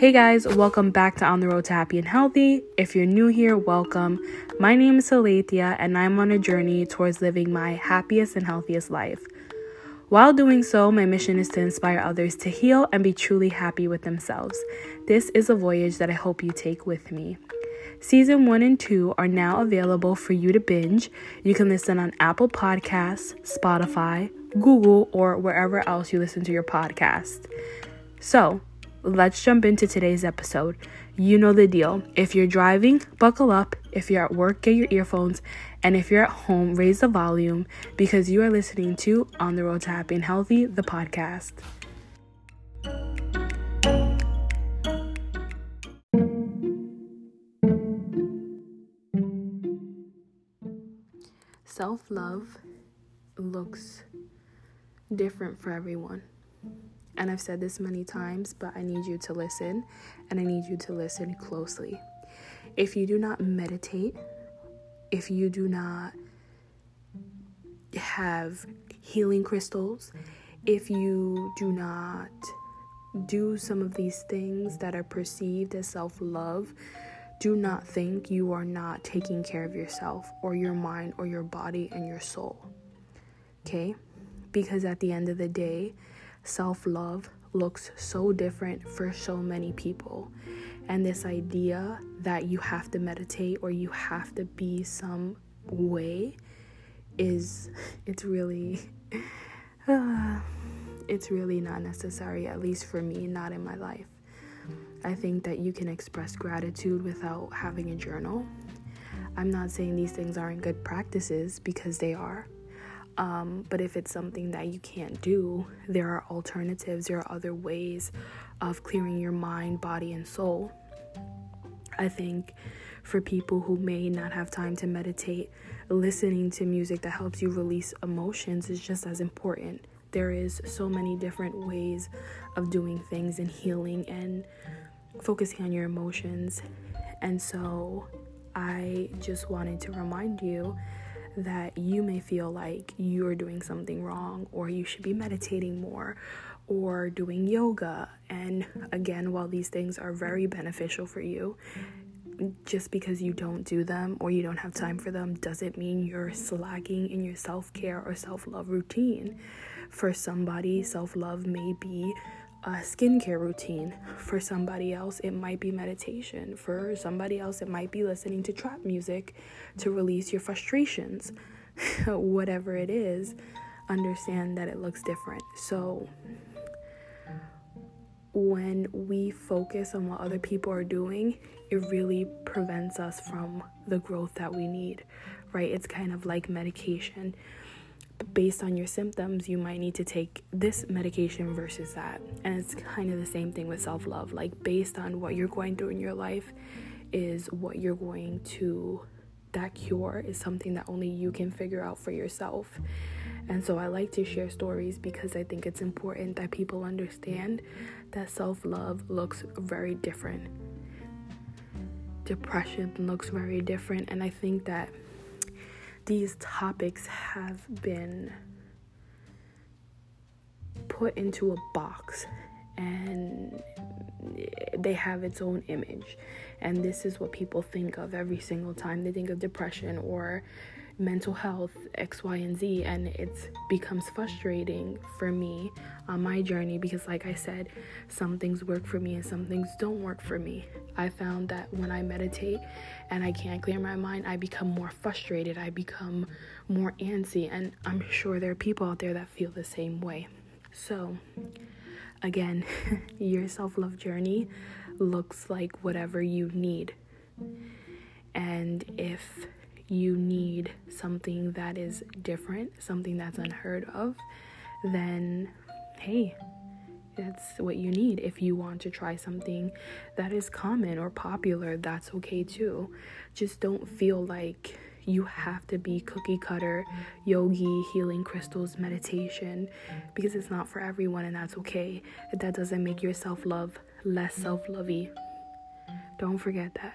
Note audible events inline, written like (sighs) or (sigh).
Hey guys, welcome back to On the Road to Happy and Healthy. If you're new here, welcome. My name is Salathia, and I'm on a journey towards living my happiest and healthiest life. While doing so, my mission is to inspire others to heal and be truly happy with themselves. This is a voyage that I hope you take with me. Season 1 and 2 are now available for you to binge. You can listen on Apple Podcasts, Spotify, Google, or wherever else you listen to your podcast. So, let's jump into today's episode. You know the deal. If you're driving, buckle up. If you're at work, get your earphones. And if you're at home, raise the volume because you are listening to On the Road to Happy and Healthy, the podcast. Self love looks different for everyone. And I've said this many times, but I need you to listen and I need you to listen closely. If you do not meditate, if you do not have healing crystals, if you do not do some of these things that are perceived as self love, do not think you are not taking care of yourself or your mind or your body and your soul. Okay? Because at the end of the day, self love looks so different for so many people. And this idea that you have to meditate or you have to be some way is, (laughs) it's really, uh, (sighs) it's really not necessary, at least for me, not in my life. I think that you can express gratitude without having a journal. I'm not saying these things aren't good practices because they are. Um, but if it's something that you can't do, there are alternatives, there are other ways of clearing your mind, body, and soul. I think for people who may not have time to meditate, listening to music that helps you release emotions is just as important. There is so many different ways of doing things and healing and focusing on your emotions. And so I just wanted to remind you that you may feel like you're doing something wrong or you should be meditating more or doing yoga. And again, while these things are very beneficial for you, just because you don't do them or you don't have time for them doesn't mean you're slacking in your self care or self love routine. For somebody, self love may be a skincare routine. For somebody else, it might be meditation. For somebody else, it might be listening to trap music to release your frustrations. (laughs) Whatever it is, understand that it looks different. So, when we focus on what other people are doing, it really prevents us from the growth that we need, right? It's kind of like medication based on your symptoms, you might need to take this medication versus that. And it's kind of the same thing with self love. Like, based on what you're going through in your life, is what you're going to, that cure is something that only you can figure out for yourself. And so I like to share stories because I think it's important that people understand that self love looks very different. Depression looks very different. And I think that these topics have been put into a box and they have its own image. And this is what people think of every single time they think of depression or mental health x y and z and it becomes frustrating for me on my journey because like i said some things work for me and some things don't work for me. I found that when i meditate and i can't clear my mind i become more frustrated. I become more antsy and i'm sure there are people out there that feel the same way. So again (laughs) your self-love journey looks like whatever you need. And if you need something that is different, something that's unheard of, then hey, that's what you need. If you want to try something that is common or popular, that's okay too. Just don't feel like you have to be cookie cutter, yogi, healing crystals, meditation, because it's not for everyone and that's okay. That doesn't make your self love less self lovey. Don't forget that.